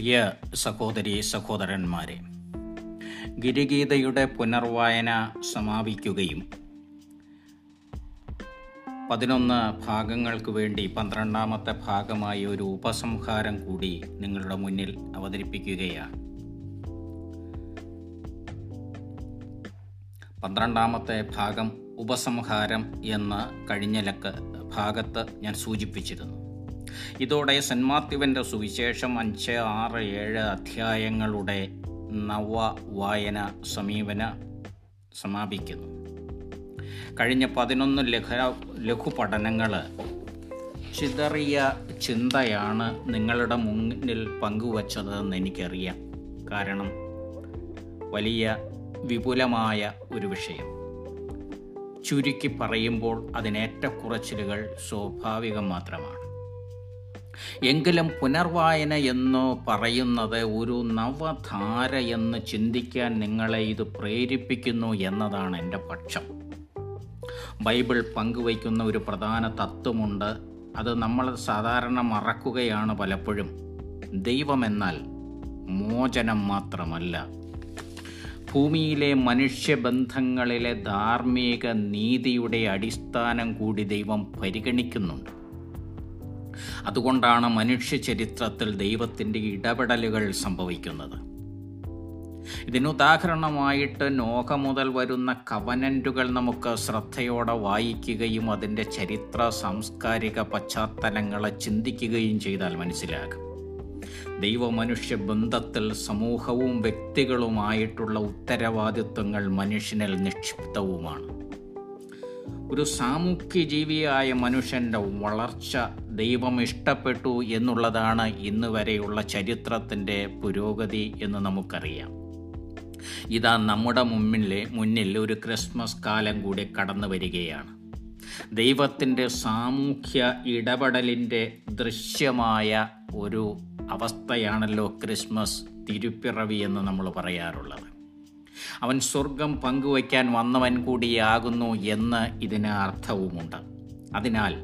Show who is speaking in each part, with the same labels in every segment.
Speaker 1: പ്രിയ സഹോദരി സഹോദരന്മാരെ ഗിരിഗീതയുടെ പുനർവായന സമാപിക്കുകയും പതിനൊന്ന് ഭാഗങ്ങൾക്ക് വേണ്ടി പന്ത്രണ്ടാമത്തെ ഭാഗമായി ഒരു ഉപസംഹാരം കൂടി നിങ്ങളുടെ മുന്നിൽ അവതരിപ്പിക്കുകയാണ്. പന്ത്രണ്ടാമത്തെ ഭാഗം ഉപസംഹാരം എന്ന കഴിഞ്ഞ ലക്ക് ഭാഗത്ത് ഞാൻ സൂചിപ്പിച്ചിരുന്നു. ഇതോടെ സെൻമാത്യുവിന്റെ സുവിശേഷം അഞ്ച് ആറ് ഏഴ് അധ്യായങ്ങളുടെ നവ വായന സമീപന സമാപിക്കുന്നു. കഴിഞ്ഞ പതിനൊന്ന് ലഘു ലഘു പഠനങ്ങൾ ചിതറിയ ചിന്തയാണ് നിങ്ങളുടെ മുന്നിൽ പങ്കുവച്ചതെന്ന് എനിക്കറിയാം. കാരണം വലിയ വിപുലമായ ഒരു വിഷയം. ചുരുക്കി പറയുമ്പോൾ അതിനേറ്റക്കുറച്ചിലുകൾ സ്വാഭാവികം മാത്രമാണ്. എങ്കിലും പുനർവായന എന്ന് പറയുന്നത് ഒരു നവധാര എന്ന് ചിന്തിക്കാൻ നിങ്ങളെ ഇത് പ്രേരിപ്പിക്കുന്നു എന്നതാണ് എന്റെ പക്ഷം. ബൈബിൾ പങ്കുവയ്ക്കുന്ന ഒരു പ്രധാന തത്വമുണ്ട്. അത് നമ്മൾ സാധാരണ മറക്കുകയാണ് പലപ്പോഴും. ദൈവമെന്നാൽ മോചനം മാത്രമല്ല. ഭൂമിയിലെ മനുഷ്യബന്ധങ്ങളിലെ ധാർമ്മിക നീതിയുടെ അടിസ്ഥാനം കൂടി ദൈവം പരിഗണിക്കുന്നുണ്ട്. അതുകൊണ്ടാണ് മനുഷ്യ ചരിത്രത്തിൽ ദൈവത്തിന്റെ ഇടപെടലുകൾ സംഭവിക്കുന്നത്. ഇതിനുദാഹരണമായിട്ട് നോഹ മുതൽ വരുന്ന കവനന്റുകൾ നമുക്ക് ശ്രദ്ധയോടെ വായിക്കുകയും അതിന്റെ ചരിത്ര സാംസ്കാരിക പശ്ചാത്തലങ്ങളെ ചിന്തിക്കുകയും ചെയ്താൽ മനസ്സിലാകും. ദൈവമനുഷ്യ ബന്ധത്തിൽ സമൂഹവും വ്യക്തികളുമായിട്ടുള്ള ഉത്തരവാദിത്വങ്ങൾ മനുഷ്യനിൽ നിക്ഷിപ്തവുമാണ്. ഒരു സാമൂഹ്യ ജീവിയായ മനുഷ്യന്റെ വളർച്ച ദൈവം ഇഷ്ടപ്പെട്ടു എന്നുള്ളതാണ് ഇന്ന് വരെയുള്ള ചരിത്രത്തിന്റെ പുരോഗതി എന്ന് നമുക്കറിയാം. ഇതാ നമ്മുടെ മുമ്പിലെ മുന്നിൽ ഒരു ക്രിസ്മസ് കാലം കൂടി കടന്നു വരികയാണ്. ദൈവത്തിന്റെ സാമൂഹ്യ ഇടപെടലിന്റെ ദൃശ്യമായ ഒരു അവസ്ഥയാണല്ലോ ക്രിസ്മസ് തിരുപ്പിറവി എന്ന് നമ്മൾ പറയാറുള്ളത്. അവൻ സ്വർഗം പങ്കുവയ്ക്കാൻ വന്നവൻ കൂടിയാകുന്നു എന്ന് ഇതിന് അർത്ഥവുമുണ്ട്. അതിനാൽ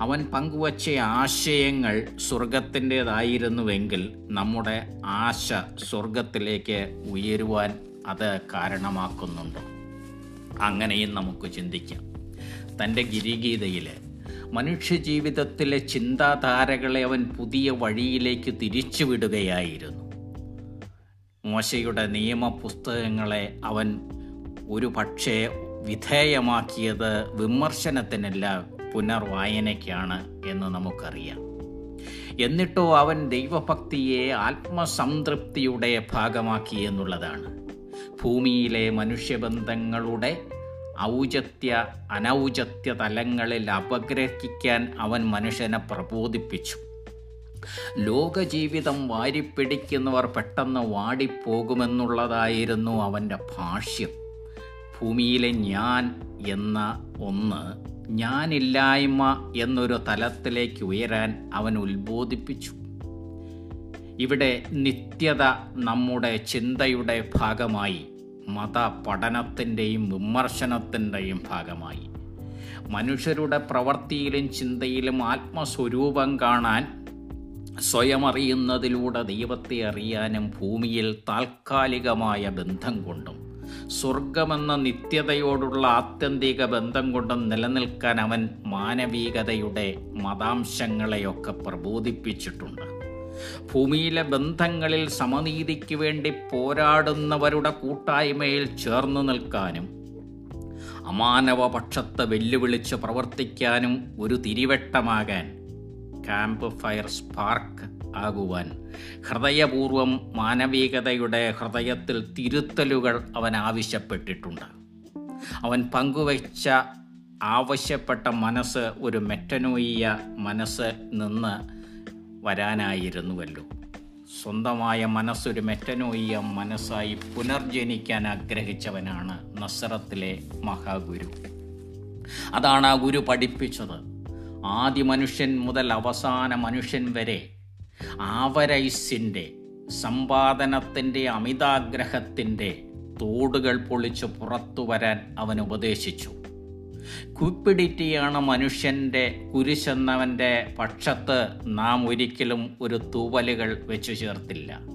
Speaker 1: അവൻ പങ്കുവച്ച ആശയങ്ങൾ സ്വർഗത്തിന്റെതായിരുന്നുവെങ്കിൽ നമ്മുടെ ആശ സ്വർഗത്തിലേക്ക് ഉയരുവാൻ അത് കാരണമാക്കുന്നുണ്ട്. അങ്ങനെയും നമുക്ക് ചിന്തിക്കാം. തന്റെ ഗിരിഗീതയിൽ മനുഷ്യജീവിതത്തിലെ ചിന്താധാരകളെ അവൻ പുതിയ വഴിയിലേക്ക് തിരിച്ചുവിടുകയായിരുന്നു. മോശയുടെ നിയമപുസ്തകങ്ങളെ അവൻ ഒരു പക്ഷേ വിധേയമാക്കിയത് വിമർശനത്തിനല്ല പുനർവായനയ്ക്കാണ് എന്ന് നമുക്കറിയാം. എന്നിട്ടോ അവൻ ദൈവഭക്തിയെ ആത്മസംതൃപ്തിയുടെ ഭാഗമാക്കി എന്നുള്ളതാണ്. ഭൂമിയിലെ മനുഷ്യബന്ധങ്ങളുടെ ഔചത്യ അനൗചത്യ തലങ്ങളിൽ അപഗ്രഹിക്കാൻ അവൻ മനുഷ്യനെ പ്രബോധിപ്പിച്ചു. ലോകജീവിതം വാരിപ്പിടിക്കുന്നവർ പെട്ടെന്ന് വാടിപ്പോകുമെന്നുള്ളതായിരുന്നു അവന്റെ ഭാഷ്യം. ഭൂമിയിലെ ഞാൻ എന്ന ഒന്ന് ഞാനില്ലായ്മ എന്നൊരു തലത്തിലേക്ക് ഉയരാൻ അവൻ ഉത്ബോധിപ്പിച്ചു. ഇവിടെ നിത്യത നമ്മുടെ ചിന്തയുടെ ഭാഗമായി മത പഠനത്തിന്റെയും വിമർശനത്തിന്റെയും ഭാഗമായി. മനുഷ്യരുടെ പ്രവൃത്തിയിലും ചിന്തയിലും ആത്മസ്വരൂപം കാണാൻ സ്വയം അറിയുന്നതിലൂടെ ദൈവത്തെ അറിയാനും ഭൂമിയിൽ താൽക്കാലികമായ ബന്ധം കൊണ്ടും സ്വർഗമെന്ന നിത്യതയോടുള്ള ആത്യന്തിക ബന്ധം കൊണ്ടും നിലനിൽക്കാൻ അവൻ മാനവികതയുടെ മതാംശങ്ങളെയൊക്കെ പ്രബോധിപ്പിച്ചിട്ടുണ്ട്. ഭൂമിയിലെ ബന്ധങ്ങളിൽ സമനീതിക്ക് വേണ്ടി പോരാടുന്നവരുടെ കൂട്ടായ്മയിൽ ചേർന്നു നിൽക്കാനും അമാനവ പക്ഷത്തെ വെല്ലുവിളിച്ച് പ്രവർത്തിക്കാനും ഒരു തിരിവട്ടമാകാൻ ക്യാമ്പ് ഫയർ സ്പാർക്ക് ആകുവാൻ. ഹൃദയപൂർവം മാനവികതയുടെ ഹൃദയത്തിൽ തിരുത്തലുകൾ അവൻ ആവശ്യപ്പെട്ടിട്ടുണ്ട്. അവൻ പങ്കുവച്ച ആവശ്യപ്പെട്ട മനസ്സ് ഒരു മെറ്റനോയിയ മനസ്സ് നിന്ന് വരാനായിരുന്നുവല്ലോ. സ്വന്തമായ മനസ്സൊരു മെറ്റനോയിയ മനസ്സായി പുനർജനിക്കാൻ ആഗ്രഹിച്ചവനാണ് നസറത്തിലെ മഹാഗുരു. അതാണ് ആ ഗുരു പഠിപ്പിച്ചത്. ആദ്യ മനുഷ്യൻ മുതൽ അവസാന മനുഷ്യൻ വരെ ആവരൈസിന്റെ സമ്പാദനത്തിന്റെ അമിതാഗ്രഹത്തിന്റെ തോടുകൾ പൊളിച്ച് പുറത്തു വരാൻ അവൻ ഉപദേശിച്ചു. ക്വിപ്പിഡിറ്റിയാണ് മനുഷ്യന്റെ കുരിശെന്നവന്റെ പക്ഷത്ത് നാം ഒരിക്കലും ഒരു തൂവലുകൾ വെച്ചു ചേർത്തില്ല.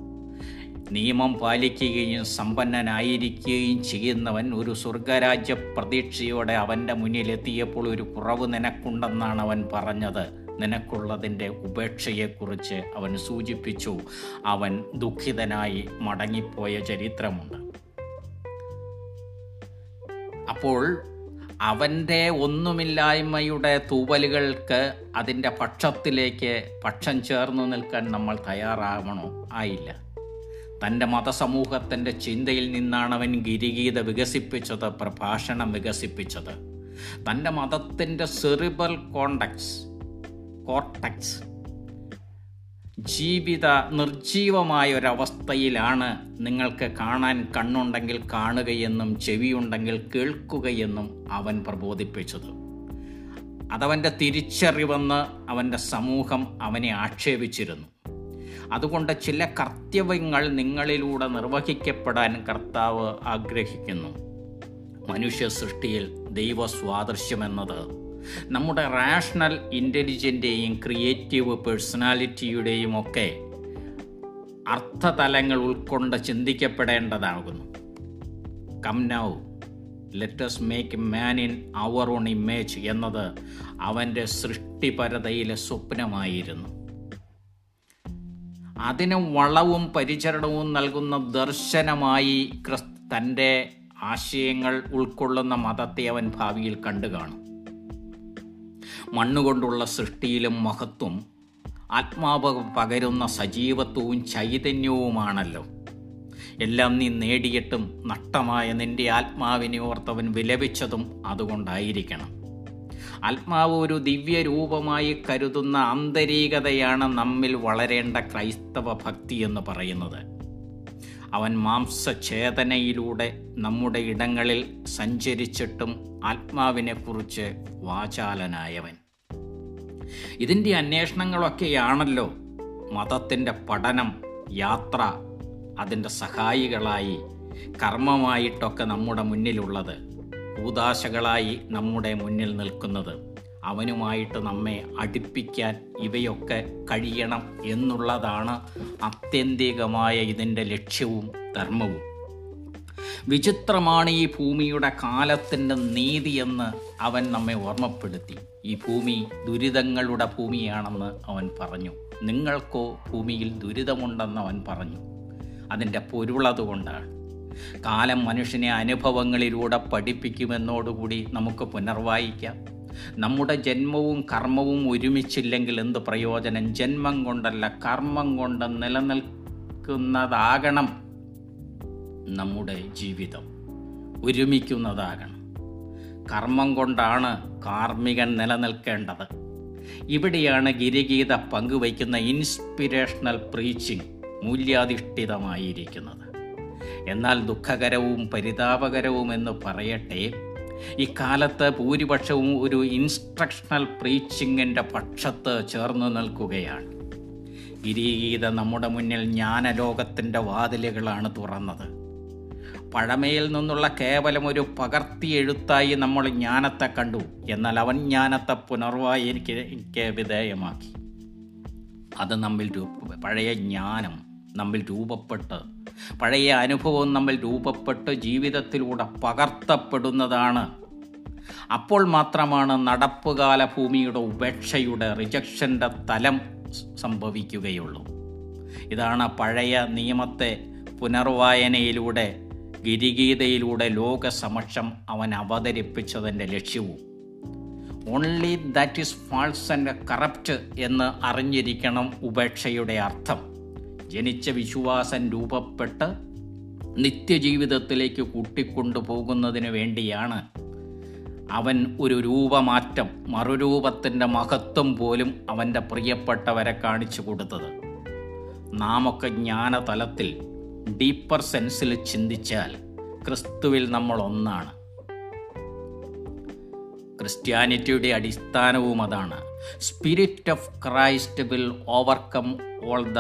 Speaker 1: നിയമം പാലിക്കുകയും സമ്പന്നനായിരിക്കുകയും ചെയ്യുന്നവൻ ഒരു സ്വർഗരാജ്യ പ്രതീക്ഷയോടെ അവന്റെ മുന്നിലെത്തിയപ്പോൾ ഒരു കുറവ് നിനക്കുണ്ടെന്നാണ് അവൻ പറഞ്ഞത്. നിനക്കുള്ളതിന്റെ ഉപേക്ഷയെക്കുറിച്ച് അവൻ സൂചിപ്പിച്ചു. അവൻ ദുഃഖിതനായി മടങ്ങിപ്പോയ ചരിത്രമുണ്ട്. അപ്പോൾ അവന്റെ ഒന്നുമില്ലായ്മയുടെ തൂവലുകൾക്ക് അതിന്റെ പക്ഷത്തിലേക്ക് പക്ഷം ചേർന്ന് നിൽക്കാൻ നമ്മൾ തയ്യാറാവണോ? ആയില്ല. തന്റെ മതസമൂഹത്തിന്റെ ചിന്തയിൽ നിന്നാണ് അവൻ ഗിരിഗീത വികസിപ്പിച്ചത് പ്രഭാഷണം വികസിപ്പിച്ചത്. തന്റെ മതത്തിന്റെ സെറിബൽ കോണ്ടക്സ് കോർട്ടക്സ് ജീവിത നിർജീവമായ ഒരവസ്ഥയിലാണ് നിങ്ങൾക്ക് കാണാൻ കണ്ണുണ്ടെങ്കിൽ കാണുകയെന്നും ചെവിയുണ്ടെങ്കിൽ കേൾക്കുകയെന്നും അവൻ പ്രബോധിപ്പിച്ചത്. അതവന്റെ തിരിച്ചറിവെന്ന് അവന്റെ സമൂഹം അവനെ ആക്ഷേപിച്ചിരുന്നു. അതുകൊണ്ട് ചില കർത്തവ്യങ്ങൾ നിങ്ങളിലൂടെ നിർവഹിക്കപ്പെടാൻ കർത്താവ് ആഗ്രഹിക്കുന്നു. മനുഷ്യ സൃഷ്ടിയിൽ ദൈവ സ്വാദർശ്യമെന്നത് നമ്മുടെ റാഷണൽ ഇന്റലിജന്റെയും ക്രിയേറ്റീവ് പേഴ്സണാലിറ്റിയുടെയും ഒക്കെ അർത്ഥതലങ്ങൾ ഉൾക്കൊണ്ട് ചിന്തിക്കപ്പെടേണ്ടതാകുന്നു. Come now let's make man in our own image എന്നത് അവന്റെ സൃഷ്ടിപരതയിലെ സ്വപ്നമായിരുന്നു. അതിന് വളവും പരിചരണവും നൽകുന്ന ദർശനമായി ക്രിസ് തന്റെ ആശയങ്ങൾ ഉൾക്കൊള്ളുന്ന മതത്തെ അവൻ ഭാവിയിൽ കണ്ടു കാണും. മണ്ണുകൊണ്ടുള്ള സൃഷ്ടിയിലും മഹത്വം ആത്മാവ് പകരുന്ന സജീവത്വവും ചൈതന്യവുമാണല്ലോ. എല്ലാം നീ നേടിയിട്ടും നഷ്ടമായ നിന്റെ ആത്മാവിനെ ഓർത്തവൻ വിലപിച്ചതും അതുകൊണ്ടായിരിക്കണം. ആത്മാവ് ഒരു ദിവ്യ രൂപമായി കരുതുന്ന ആന്തരികതയാണ് നമ്മിൽ വളരേണ്ട ക്രൈസ്തവ ഭക്തി എന്ന് പറയുന്നത്. അവൻ മാംസഛേദനയിലൂടെ നമ്മുടെ ഇടങ്ങളിൽ സഞ്ചരിച്ചിട്ടും ആത്മാവിനെക്കുറിച്ച് വാചാലനായവൻ. ഇതിന്റെ അന്വേഷണങ്ങളൊക്കെയാണല്ലോ മതത്തിന്റെ പഠനം യാത്ര അതിന്റെ സഹായികളായി കർമ്മമായിട്ടൊക്കെ നമ്മുടെ മുന്നിലുള്ളത്. കൂതാശകളായി നമ്മുടെ മുന്നിൽ നിൽക്കുന്നത്. അവനുമായിട്ട് നമ്മെ അടുപ്പിക്കാൻ ഇവയൊക്കെ കഴിയണം എന്നുള്ളതാണ് അത്യന്തികമായ ഇതിന്റെ ലക്ഷ്യവും ധർമ്മവും. വിചിത്രമാണ് ഈ ഭൂമിയുടെ കാലത്തിന്റെ നീതിയെന്ന് അവൻ നമ്മെ ഓർമ്മപ്പെടുത്തി. ഈ ഭൂമി ദുരിതങ്ങളുടെ ഭൂമിയാണെന്ന് അവൻ പറഞ്ഞു. നിങ്ങൾക്കോ ഭൂമിയിൽ ദുരിതമുണ്ടെന്ന് അവൻ പറഞ്ഞു. അതിന്റെ പൊരുളതുകൊണ്ടാണ്. കാലം മനുഷ്യനെ അനുഭവങ്ങളിലൂടെ പഠിപ്പിക്കുമെന്നോടുകൂടി നമുക്ക് പുനർവായിക്കാം. നമ്മുടെ ജന്മവും കർമ്മവും ഒരുമിച്ചില്ലെങ്കിൽ എന്ത് പ്രയോജനം? ജന്മം കൊണ്ടല്ല കർമ്മം കൊണ്ട് നിലനിൽക്കുന്നതാകണം നമ്മുടെ ജീവിതം. ഒരുമിക്കുന്നതാകണം. കർമ്മം കൊണ്ടാണ് കാർമ്മികൻ നിലനിൽക്കേണ്ടത്. ഇവിടെയാണ് ഗിരിഗീത പങ്കുവയ്ക്കുന്ന ഇൻസ്പിരേഷണൽ പ്രീച്ചിങ് മൂല്യാധിഷ്ഠിതമായിരിക്കുന്നത്. എന്നാൽ ദുഃഖകരവും പരിതാപകരവും എന്ന് പറയട്ടെ ഇക്കാലത്ത് ഭൂരിപക്ഷവും ഒരു ഇൻസ്ട്രക്ഷണൽ പ്രീച്ചിങ്ങിന്റെ പക്ഷത്ത് ചേർന്നു നിൽക്കുകയാണ്. ഗിരിഗീത നമ്മുടെ മുന്നിൽ ജ്ഞാനലോകത്തിന്റെ വാതിലുകളാണ് തുറന്നത്. പഴമയിൽ നിന്നുള്ള കേവലം ഒരു പകർത്തി എഴുത്തായി നമ്മൾ ജ്ഞാനത്തെ കണ്ടു എന്നാൽ അവൻ ജ്ഞാനത്തെ പുനർവായി എനിക്ക് വിധേയമാക്കി. അത് നമ്മിൽ പഴയ ജ്ഞാനം നമ്മിൽ രൂപപ്പെട്ട് പഴയ അനുഭവം നമ്മൾ രൂപപ്പെട്ട് ജീവിതത്തിലൂടെ പകർത്തപ്പെടുന്നതാണ്. അപ്പോൾ മാത്രമാണ് നടപ്പുകാല ഭൂമിയുടെ ഉപേക്ഷയുടെ റിജക്ഷന്റെ തലം സംഭവിക്കുകയുള്ളൂ. ഇതാണ് പഴയ നിയമത്തെ പുനർവായനയിലൂടെ ഗിരിഗീതയിലൂടെ ലോകസമക്ഷം അവൻ അവതരിപ്പിച്ചതിന്റെ ലക്ഷ്യവും. Only that is false and corrupt എന്ന് അറിഞ്ഞിരിക്കണം ഉപേക്ഷയുടെ അർത്ഥം. ജനിച്ച വിശ്വാസം രൂപപ്പെട്ട് നിത്യജീവിതത്തിലേക്ക് കൂട്ടിക്കൊണ്ടു പോകുന്നതിന് വേണ്ടിയാണ് അവൻ ഒരു രൂപമാറ്റം മറുരൂപത്തിന്റെ മഹത്വം പോലും അവന്റെ പ്രിയപ്പെട്ടവരെ കാണിച്ചു കൊടുത്തത്. നാമൊക്കെ ജ്ഞാനതലത്തിൽ ഡീപ്പർ സെൻസിൽ ചിന്തിച്ചാൽ ക്രിസ്തുവിൽ നമ്മൾ ഒന്നാണ്. ക്രിസ്ത്യാനിറ്റിയുടെ അടിസ്ഥാനവും അതാണ്. Spirit of Christ will overcome all the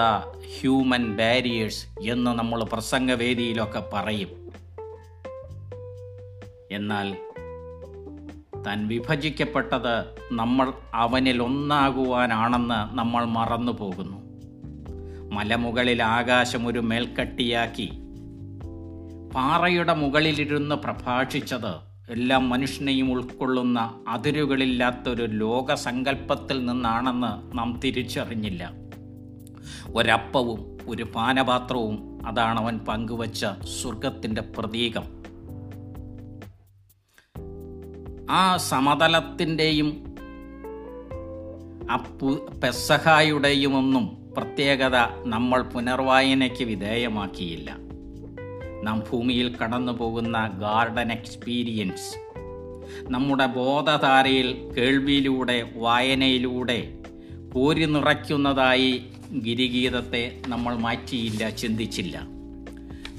Speaker 1: human barriers എന്ന് നമ്മൾ പ്രസംഗവേദിയിലൊക്കെ പറയും. എന്നാൽ താൻ വിഭജിക്കപ്പെട്ടത് നമ്മൾ അവനിൽ ഒന്നാകുവാനാണെന്ന് നമ്മൾ മറന്നു പോകുന്നു. മലമുകളിൽ ആകാശം ഒരു മേൽക്കട്ടിയാക്കി പാറയുടെ മുകളിലിരുന്ന് പ്രഭാഷിച്ചത് എല്ലാ മനുഷ്യനെയും ഉൾക്കൊള്ളുന്ന അതിരുകളില്ലാത്തൊരു ലോകസങ്കല്പത്തിൽ നിന്നാണെന്ന് നാം തിരിച്ചറിഞ്ഞില്ല. ഒരപ്പവും ഒരു പാനപാത്രവും അതാണ് അവൻ പങ്കുവച്ച സ്വർഗത്തിന്റെ പ്രതീകം. ആ സമതലത്തിന്റെയും അപ്പു പെസഹായുടെയുമൊന്നും പ്രത്യേകത നമ്മൾ പുനർവായനയ്ക്ക് വിധേയമാക്കിയില്ല. നാം ഭൂമിയിൽ കടന്നു പോകുന്ന ഗാർഡൻ എക്സ്പീരിയൻസ്. നമ്മുടെ ബോധധാരയിൽ കേൾവിയിലൂടെ വായനയിലൂടെ കോരി നിറയ്ക്കുന്നതായി ഗിരിഗീതത്തെ നമ്മൾ മാറ്റിയില്ല ചിന്തിച്ചില്ല.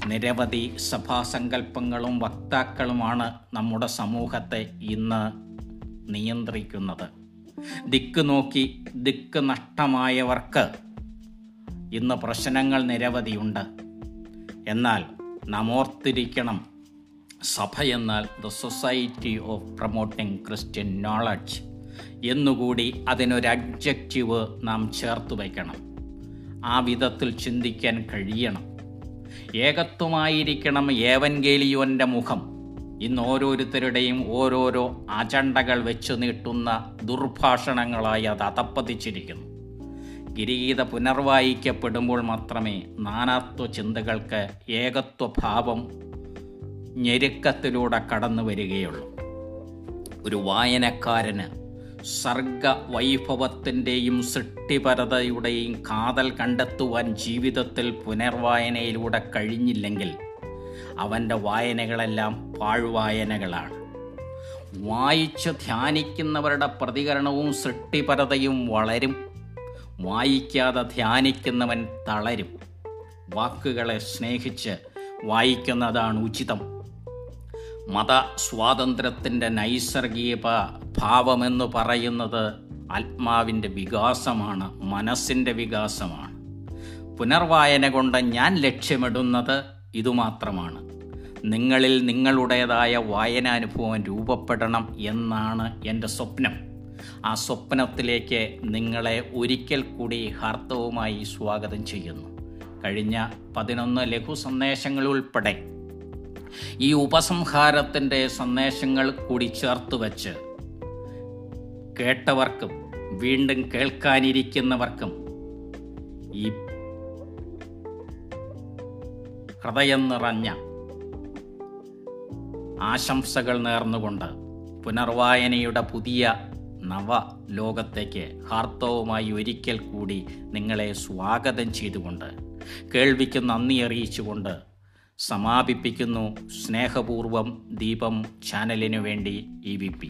Speaker 1: നിരവധി സഭാസങ്കല്പങ്ങളും വക്താക്കളുമാണ് നമ്മുടെ സമൂഹത്തെ ഇന്ന് നിയന്ത്രിക്കുന്നത്. ദിക്ക് നോക്കി ദിക്ക് നഷ്ടമായവർക്ക് ഇന്ന് പ്രശ്നങ്ങൾ നിരവധിയുണ്ട്. എന്നാൽ നാം സഭ എന്നാൽ the society of promoting Christian knowledge എന്നുകൂടി അതിനൊരു അബ്ജക്റ്റീവ് നാം ചേർത്ത് വയ്ക്കണം. ആ വിധത്തിൽ ചിന്തിക്കാൻ കഴിയണം. ഏകത്വമായിരിക്കണം ഏവൻഗേലിയോന്റെ മുഖം. ഇന്ന് ഓരോരുത്തരുടെയും ഓരോരോ അജണ്ടകൾ വെച്ചു നീട്ടുന്ന ദുർഭാഷണങ്ങളായി അത് അതപ്പതിച്ചിരിക്കുന്നു ഗിരീത പുനർവായിക്കപ്പെടുമ്പോൾ മാത്രമേ നാനാത്വ ചിന്തകൾക്ക് ഏകത്വ ഭാവം ഞെരുക്കത്തിലൂടെ കടന്നു വരികയുള്ളൂ. ഒരു വായനക്കാരന് സർഗ വൈഭവത്തിന്റെയും സൃഷ്ടിപരതയുടെയും കാതൽ കണ്ടെത്തുവാൻ ജീവിതത്തിൽ പുനർവായനയിലൂടെ കഴിഞ്ഞില്ലെങ്കിൽ അവന്റെ വായനകളെല്ലാം പാഴ്വായനകളാണ്. വായിച്ച് ധ്യാനിക്കുന്നവരുടെ പ്രതികരണവും സൃഷ്ടിപരതയും വളരും. വായിക്കാതെ ധ്യാനിക്കുന്നവൻ തളരും. വാക്കുകളെ സ്നേഹിച്ച് വായിക്കുന്നതാണ് ഉചിതം. മത സ്വാതന്ത്ര്യത്തിന്റെ നൈസർഗിക ഭാവമെന്ന് പറയുന്നത് ആത്മാവിന്റെ വികാസമാണ് മനസ്സിന്റെ വികാസമാണ്. പുനർവായന കൊണ്ട് ഞാൻ ലക്ഷ്യമിടുന്നത് ഇതുമാത്രമാണ്. നിങ്ങളിൽ നിങ്ങളുടേതായ വായനാനുഭവം രൂപപ്പെടണം എന്നാണ് എന്റെ സ്വപ്നം. ആ സ്വപ്നത്തിലേക്ക് നിങ്ങളെ ഒരിക്കൽ കൂടി ഹാർദവുമായി സ്വാഗതം ചെയ്യുന്നു. കഴിഞ്ഞ പതിനൊന്ന് ലഘു സന്ദേശങ്ങൾ ഉൾപ്പെടെ ഈ ഉപസംഹാരത്തിന്റെ സന്ദേശങ്ങൾ കൂടി ചേർത്ത് വച്ച് കേട്ടവർക്കും വീണ്ടും കേൾക്കാനിരിക്കുന്നവർക്കും ഈ ഹൃദയം നിറഞ്ഞ ആശംസകൾ നേർന്നുകൊണ്ട് പുനർവായനയുടെ പുതിയ നവ ലോകത്തേക്ക് ഹാർത്തവുമായി ഒരിക്കൽ കൂടി നിങ്ങളെ സ്വാഗതം ചെയ്തുകൊണ്ട് കേൾവിക്ക് നന്ദി അറിയിച്ചുകൊണ്ട് സമാപിപ്പിക്കുന്നു സ്നേഹപൂർവം ദീപം ചാനലിനു വേണ്ടി ഇ വി പി.